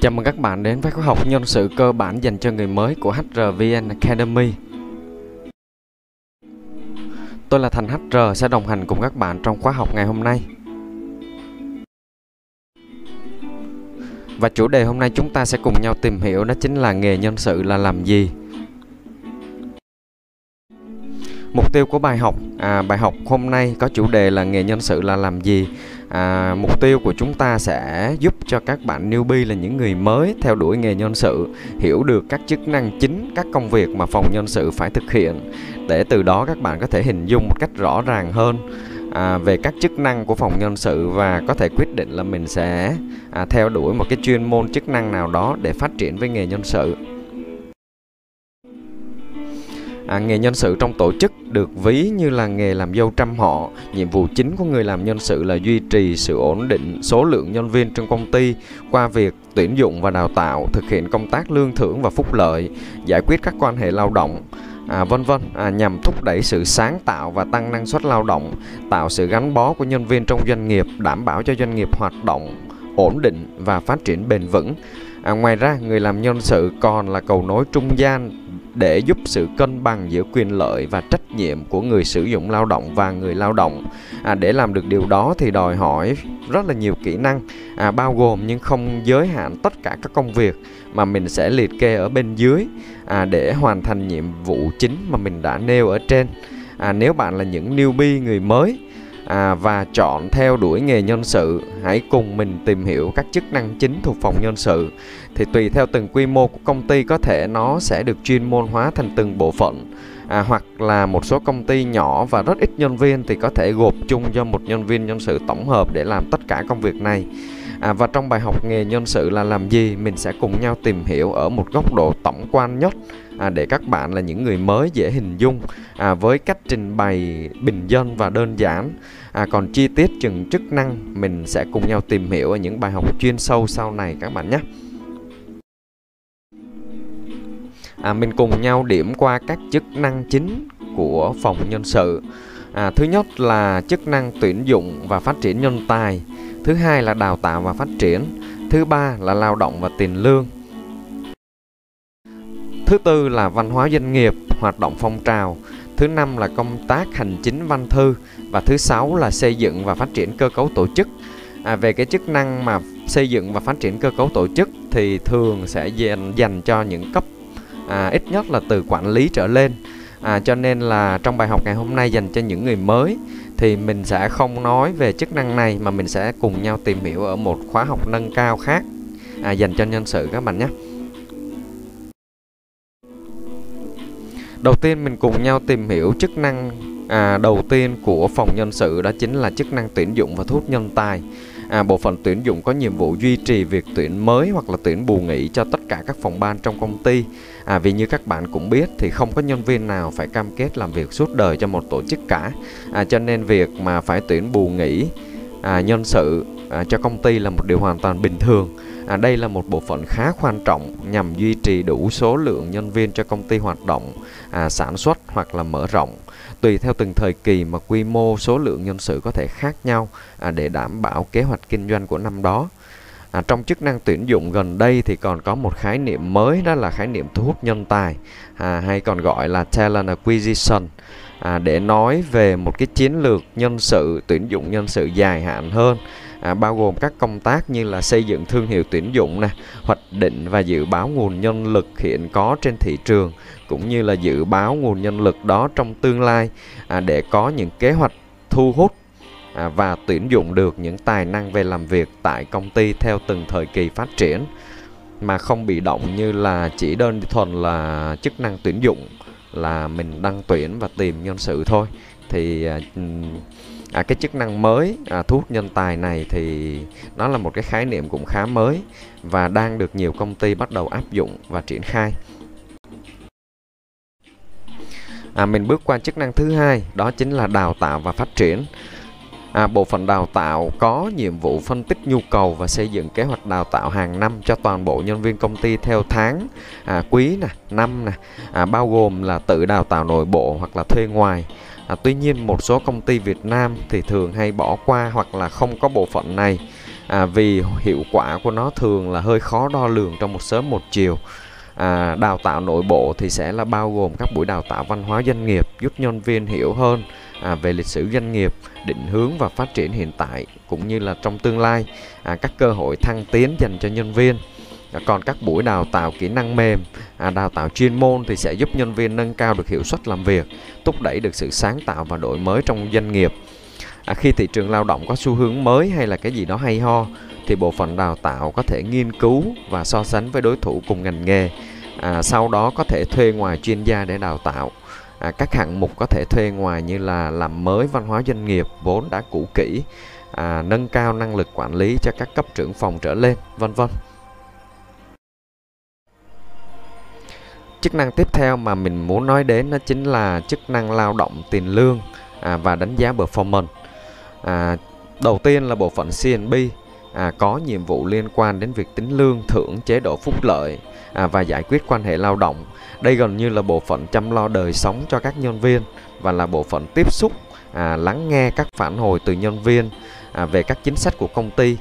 Chào mừng các bạn đến với khóa học nhân sự cơ bản dành cho người mới của HRVN Academy. Tôi là Thành HR sẽ đồng hành cùng các bạn trong khóa học ngày hôm nay. Và chủ đề hôm nay chúng ta sẽ cùng nhau tìm hiểu đó chính là nghề nhân sự là làm gì. Mục tiêu của bài học, à, bài học hôm nay có chủ đề là nghề nhân sự là làm gì? À, mục tiêu của chúng ta sẽ giúp cho các bạn newbie là những người mới theo đuổi nghề nhân sự hiểu được các chức năng chính các công việc mà phòng nhân sự phải thực hiện. Để từ đó các bạn có thể hình dung một cách rõ ràng hơn à, về các chức năng của phòng nhân sự và có thể quyết định là mình sẽ à, theo đuổi một cái chuyên môn chức năng nào đó để phát triển với nghề nhân sự. À, nghề nhân sự trong tổ chức được ví như là nghề làm dâu trăm họ. Nhiệm vụ chính của người làm nhân sự là duy trì sự ổn định số lượng nhân viên trong công ty qua việc tuyển dụng và đào tạo, thực hiện công tác lương thưởng và phúc lợi, giải quyết các quan hệ lao động, à, vân vân à, nhằm thúc đẩy sự sáng tạo và tăng năng suất lao động, tạo sự gắn bó của nhân viên trong doanh nghiệp, đảm bảo cho doanh nghiệp hoạt động ổn định và phát triển bền vững. À, ngoài ra, người làm nhân sự còn là cầu nối trung gian để giúp sự cân bằng giữa quyền lợi và trách nhiệm của người sử dụng lao động và người lao động. À, để làm được điều đó thì đòi hỏi rất là nhiều kỹ năng à, bao gồm nhưng không giới hạn tất cả các công việc mà mình sẽ liệt kê ở bên dưới à, để hoàn thành nhiệm vụ chính mà mình đã nêu ở trên. À, nếu bạn là những newbie người mới à, và chọn theo đuổi nghề nhân sự. Hãy cùng mình tìm hiểu các chức năng chính thuộc phòng nhân sự. Thì tùy theo từng quy mô của công ty có thể nó sẽ được chuyên môn hóa thành từng bộ phận. À, hoặc là một số công ty nhỏ và rất ít nhân viên thì có thể gộp chung cho một nhân viên nhân sự tổng hợp để làm tất cả công việc này à, và trong bài học nghề nhân sự là làm gì mình sẽ cùng nhau tìm hiểu ở một góc độ tổng quan nhất à, để các bạn là những người mới dễ hình dung à, với cách trình bày bình dân và đơn giản. À, còn chi tiết chừng chức năng mình sẽ cùng nhau tìm hiểu ở những bài học chuyên sâu sau này các bạn nhé. À, mình cùng nhau điểm qua các chức năng chính của phòng nhân sự à, thứ nhất là chức năng tuyển dụng và phát triển nhân tài. Thứ hai là đào tạo và phát triển. Thứ ba là lao động và tiền lương. Thứ tư là văn hóa doanh nghiệp hoạt động phong trào. Thứ năm là công tác hành chính văn thư. Và thứ sáu là xây dựng và phát triển cơ cấu tổ chức. À, về cái chức năng mà xây dựng và phát triển cơ cấu tổ chức thì thường sẽ dành dành cho những cấp à, ít nhất là từ quản lý trở lên à, cho nên là trong bài học ngày hôm nay dành cho những người mới thì mình sẽ không nói về chức năng này mà mình sẽ cùng nhau tìm hiểu ở một khóa học nâng cao khác. À, dành cho nhân sự các bạn nhé. Đầu tiên mình cùng nhau tìm hiểu chức năng à, đầu tiên của phòng nhân sự đó chính là chức năng tuyển dụng và thu hút nhân tài à, bộ phận tuyển dụng có nhiệm vụ duy trì việc tuyển mới hoặc là tuyển bù nghỉ cho tất cả các phòng ban trong công ty. À, vì như các bạn cũng biết thì không có nhân viên nào phải cam kết làm việc suốt đời cho một tổ chức cả. À, cho nên việc mà phải tuyển bù nghỉ à, nhân sự à, cho công ty là một điều hoàn toàn bình thường à, đây là một bộ phận khá quan trọng nhằm duy trì đủ số lượng nhân viên cho công ty hoạt động à, sản xuất hoặc là mở rộng. Tùy theo từng thời kỳ mà quy mô số lượng nhân sự có thể khác nhau à, để đảm bảo kế hoạch kinh doanh của năm đó. À, trong chức năng tuyển dụng gần đây thì còn có một khái niệm mới đó là khái niệm thu hút nhân tài à, hay còn gọi là talent acquisition. À, để nói về một cái chiến lược nhân sự tuyển dụng nhân sự dài hạn hơn à, bao gồm các công tác như là xây dựng thương hiệu tuyển dụng nè hoạch định và dự báo nguồn nhân lực hiện có trên thị trường cũng như là dự báo nguồn nhân lực đó trong tương lai à, để có những kế hoạch thu hút à, và tuyển dụng được những tài năng về làm việc tại công ty theo từng thời kỳ phát triển mà không bị động như là chỉ đơn thuần là chức năng tuyển dụng là mình đăng tuyển và tìm nhân sự thôi. Thì à, à, cái chức năng mới à, thu hút nhân tài này thì nó là một cái khái niệm cũng khá mới và đang được nhiều công ty bắt đầu áp dụng và triển khai. À, mình bước qua chức năng thứ hai đó chính là đào tạo và phát triển. À, bộ phận đào tạo có nhiệm vụ phân tích nhu cầu và xây dựng kế hoạch đào tạo hàng năm cho toàn bộ nhân viên công ty theo tháng, à, quý nè, năm nè, à, bao gồm là tự đào tạo nội bộ hoặc là thuê ngoài. À, tuy nhiên một số công ty Việt Nam thì thường hay bỏ qua hoặc là không có bộ phận này à, vì hiệu quả của nó thường là hơi khó đo lường trong một sớm một chiều à, đào tạo nội bộ thì sẽ là bao gồm các buổi đào tạo văn hóa doanh nghiệp giúp nhân viên hiểu hơn à, về lịch sử doanh nghiệp định hướng và phát triển hiện tại cũng như là trong tương lai à, các cơ hội thăng tiến dành cho nhân viên. À, còn các buổi đào tạo kỹ năng mềm à, đào tạo chuyên môn thì sẽ giúp nhân viên nâng cao được hiệu suất làm việc thúc đẩy được sự sáng tạo và đổi mới trong doanh nghiệp. À, khi thị trường lao động có xu hướng mới hay là cái gì đó hay ho thì bộ phận đào tạo có thể nghiên cứu và so sánh với đối thủ cùng ngành nghề. À, sau đó có thể thuê ngoài chuyên gia để đào tạo. À, các hạng mục có thể thuê ngoài như là làm mới văn hóa doanh nghiệp vốn đã cũ kỹ. À, nâng cao năng lực quản lý cho các cấp trưởng phòng trở lên vân vân. Chức năng tiếp theo mà mình muốn nói đến đó chính là chức năng lao động tiền lương à, và đánh giá performance. À, đầu tiên là bộ phận CNB à, có nhiệm vụ liên quan đến việc tính lương thưởng chế độ phúc lợi à, và giải quyết quan hệ lao động. Đây gần như là bộ phận chăm lo đời sống cho các nhân viên và là bộ phận tiếp xúc à, lắng nghe các phản hồi từ nhân viên à, về các chính sách của công ty.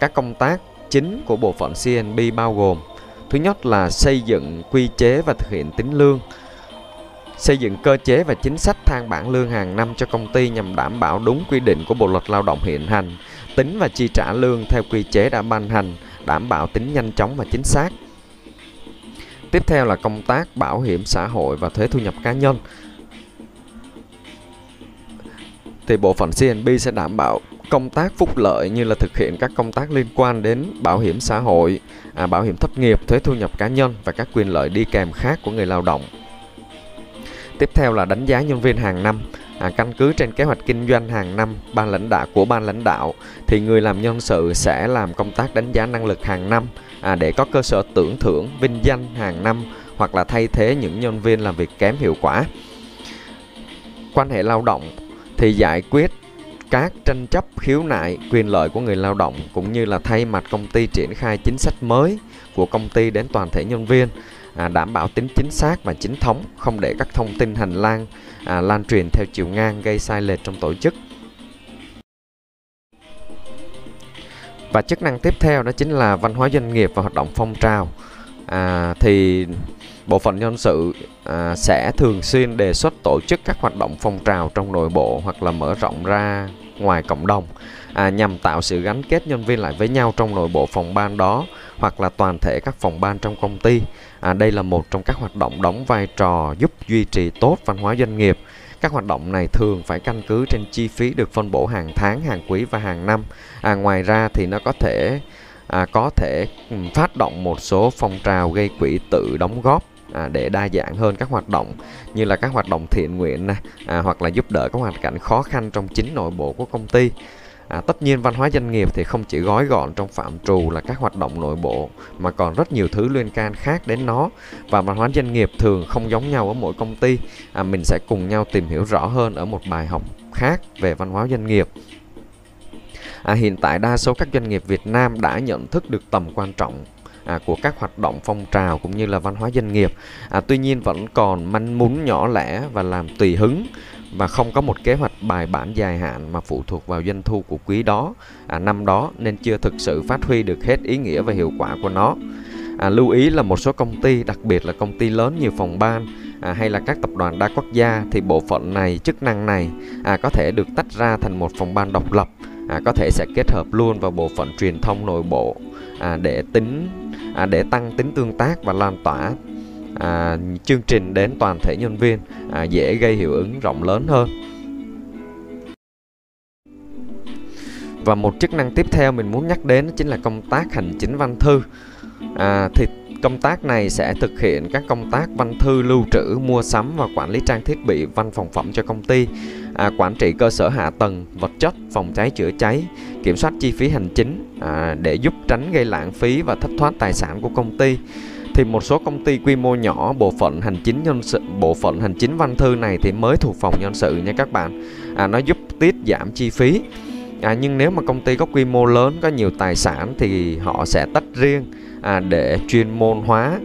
Các công tác chính của bộ phận CNB bao gồm thứ nhất là xây dựng quy chế và thực hiện tính lương xây dựng cơ chế và chính sách thang bảng lương hàng năm cho công ty nhằm đảm bảo đúng quy định của Bộ luật Lao động hiện hành, tính và chi trả lương theo quy chế đã ban hành, đảm bảo tính nhanh chóng và chính xác. Tiếp theo là công tác bảo hiểm xã hội và thuế thu nhập cá nhân. Thì bộ phận CNB sẽ đảm bảo công tác phúc lợi như là thực hiện các công tác liên quan đến bảo hiểm xã hội, à, bảo hiểm thất nghiệp, thuế thu nhập cá nhân và các quyền lợi đi kèm khác của người lao động. Tiếp theo là đánh giá nhân viên hàng năm. À, căn cứ trên kế hoạch kinh doanh hàng năm ban lãnh đạo của ban lãnh đạo thì người làm nhân sự sẽ làm công tác đánh giá năng lực hàng năm à, để có cơ sở tưởng thưởng vinh danh hàng năm hoặc là thay thế những nhân viên làm việc kém hiệu quả. Quan hệ lao động thì giải quyết các tranh chấp khiếu nại quyền lợi của người lao động cũng như là thay mặt công ty triển khai chính sách mới của công ty đến toàn thể nhân viên à, đảm bảo tính chính xác và chính thống không để các thông tin hành lang à, lan truyền theo chiều ngang gây sai lệch trong tổ chức. Và chức năng tiếp theo đó chính là văn hóa doanh nghiệp và hoạt động phong trào. À, thì bộ phận nhân sự à, sẽ thường xuyên đề xuất tổ chức các hoạt động phong trào trong nội bộ hoặc là mở rộng ra ngoài cộng đồng à, nhằm tạo sự gắn kết nhân viên lại với nhau trong nội bộ phòng ban đó hoặc là toàn thể các phòng ban trong công ty. À, đây là một trong các hoạt động đóng vai trò giúp duy trì tốt văn hóa doanh nghiệp. Các hoạt động này thường phải căn cứ trên chi phí được phân bổ hàng tháng, hàng quý và hàng năm. À, ngoài ra thì nó có thể à, có thể phát động một số phong trào gây quỹ tự đóng góp à, để đa dạng hơn các hoạt động như là các hoạt động thiện nguyện này, à, hoặc là giúp đỡ các hoàn cảnh khó khăn trong chính nội bộ của công ty À, tất nhiên văn hóa doanh nghiệp thì không chỉ gói gọn trong phạm trù là các hoạt động nội bộ mà còn rất nhiều thứ liên can khác đến nó và văn hóa doanh nghiệp thường không giống nhau ở mỗi công ty. À, mình sẽ cùng nhau tìm hiểu rõ hơn ở một bài học khác về văn hóa doanh nghiệp. À, hiện tại đa số các doanh nghiệp Việt Nam đã nhận thức được tầm quan trọng à, của các hoạt động phong trào cũng như là văn hóa doanh nghiệp. À, tuy nhiên vẫn còn manh mún nhỏ lẻ và làm tùy hứng và không có một kế hoạch bài bản dài hạn mà phụ thuộc vào doanh thu của quý đó, à, năm đó nên chưa thực sự phát huy được hết ý nghĩa và hiệu quả của nó. À, lưu ý là một số công ty, đặc biệt là công ty lớn nhiều phòng ban à, hay là các tập đoàn đa quốc gia thì bộ phận này, chức năng này à, có thể được tách ra thành một phòng ban độc lập, à, có thể sẽ kết hợp luôn vào bộ phận truyền thông nội bộ à, để tính à, để tăng tính tương tác và lan tỏa à, chương trình đến toàn thể nhân viên à, dễ gây hiệu ứng rộng lớn hơn. Và một chức năng tiếp theo mình muốn nhắc đến chính là công tác hành chính văn thư. À, thì công tác này sẽ thực hiện các công tác văn thư lưu trữ mua sắm và quản lý trang thiết bị văn phòng phẩm cho công ty à, quản trị cơ sở hạ tầng vật chất phòng cháy chữa cháy kiểm soát chi phí hành chính à, để giúp tránh gây lãng phí và thất thoát tài sản của công ty. Thì một số công ty quy mô nhỏ bộ phận hành chính nhân sự bộ phận hành chính văn thư này thì mới thuộc phòng nhân sự nha các bạn. À, nó giúp tiết giảm chi phí. À, nhưng nếu mà công ty có quy mô lớn có nhiều tài sản thì họ sẽ tách riêng à, để chuyên môn hóa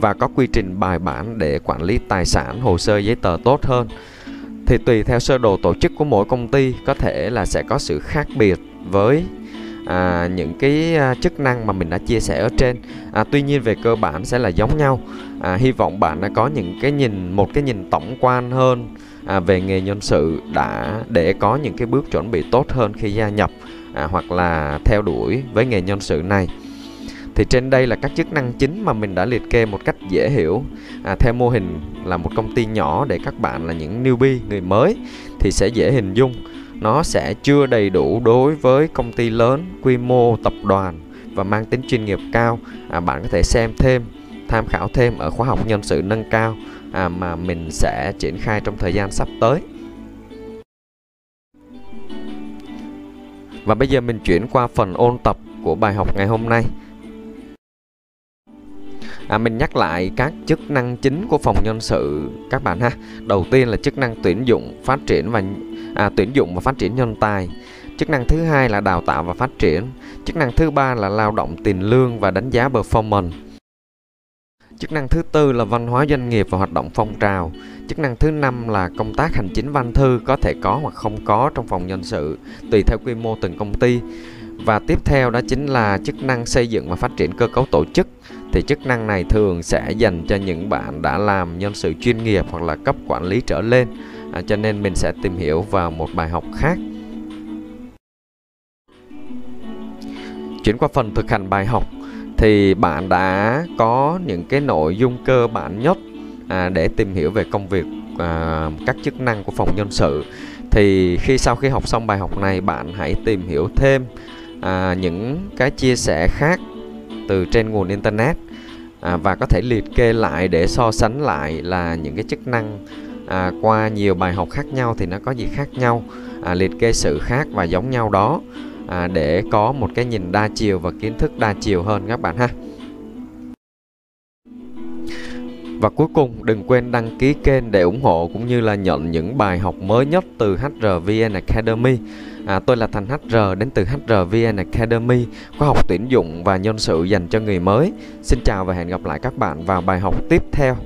và có quy trình bài bản để quản lý tài sản hồ sơ giấy tờ tốt hơn. Thì tùy theo sơ đồ tổ chức của mỗi công ty có thể là sẽ có sự khác biệt với à, những cái à, chức năng mà mình đã chia sẻ ở trên. À, tuy nhiên về cơ bản sẽ là giống nhau. À, hy vọng bạn đã có những cái nhìn một cái nhìn tổng quan hơn à, về nghề nhân sự đã để có những cái bước chuẩn bị tốt hơn khi gia nhập à, hoặc là theo đuổi với nghề nhân sự này. Thì trên đây là các chức năng chính mà mình đã liệt kê một cách dễ hiểu. À, theo mô hình là một công ty nhỏ để các bạn là những newbie người mới thì sẽ dễ hình dung nó sẽ chưa đầy đủ đối với công ty lớn quy mô tập đoàn và mang tính chuyên nghiệp cao. À, bạn có thể xem thêm tham khảo thêm ở khóa học nhân sự nâng cao à, mà mình sẽ triển khai trong thời gian sắp tới. Và bây giờ mình chuyển qua phần ôn tập của bài học ngày hôm nay. À, mình nhắc lại các chức năng chính của phòng nhân sự các bạn ha. Đầu tiên là chức năng tuyển dụng, phát triển và à, tuyển dụng và phát triển nhân tài. Chức năng thứ hai là đào tạo và phát triển. Chức năng thứ ba là lao động tiền lương và đánh giá performance. Chức năng thứ tư là văn hóa doanh nghiệp và hoạt động phong trào. Chức năng thứ năm là công tác hành chính văn thư có thể có hoặc không có trong phòng nhân sự tùy theo quy mô từng công ty. Và tiếp theo đó chính là chức năng xây dựng và phát triển cơ cấu tổ chức. Thì chức năng này thường sẽ dành cho những bạn đã làm nhân sự chuyên nghiệp hoặc là cấp quản lý trở lên. À, cho nên mình sẽ tìm hiểu vào một bài học khác. Chuyển qua phần thực hành bài học thì bạn đã có những cái nội dung cơ bản nhất à, để tìm hiểu về công việc à, các chức năng của phòng nhân sự thì khi sau khi học xong bài học này bạn hãy tìm hiểu thêm à, những cái chia sẻ khác từ trên nguồn internet à, và có thể liệt kê lại để so sánh lại là những cái chức năng à, qua nhiều bài học khác nhau thì nó có gì khác nhau à, liệt kê sự khác và giống nhau đó à, để có một cái nhìn đa chiều và kiến thức đa chiều hơn các bạn ha và cuối cùng đừng quên đăng ký kênh để ủng hộ cũng như là nhận những bài học mới nhất từ HRVN Academy. À, tôi là Thành HR đến từ HRVN Academy, khóa học tuyển dụng và nhân sự dành cho người mới. Xin chào và hẹn gặp lại các bạn vào bài học tiếp theo.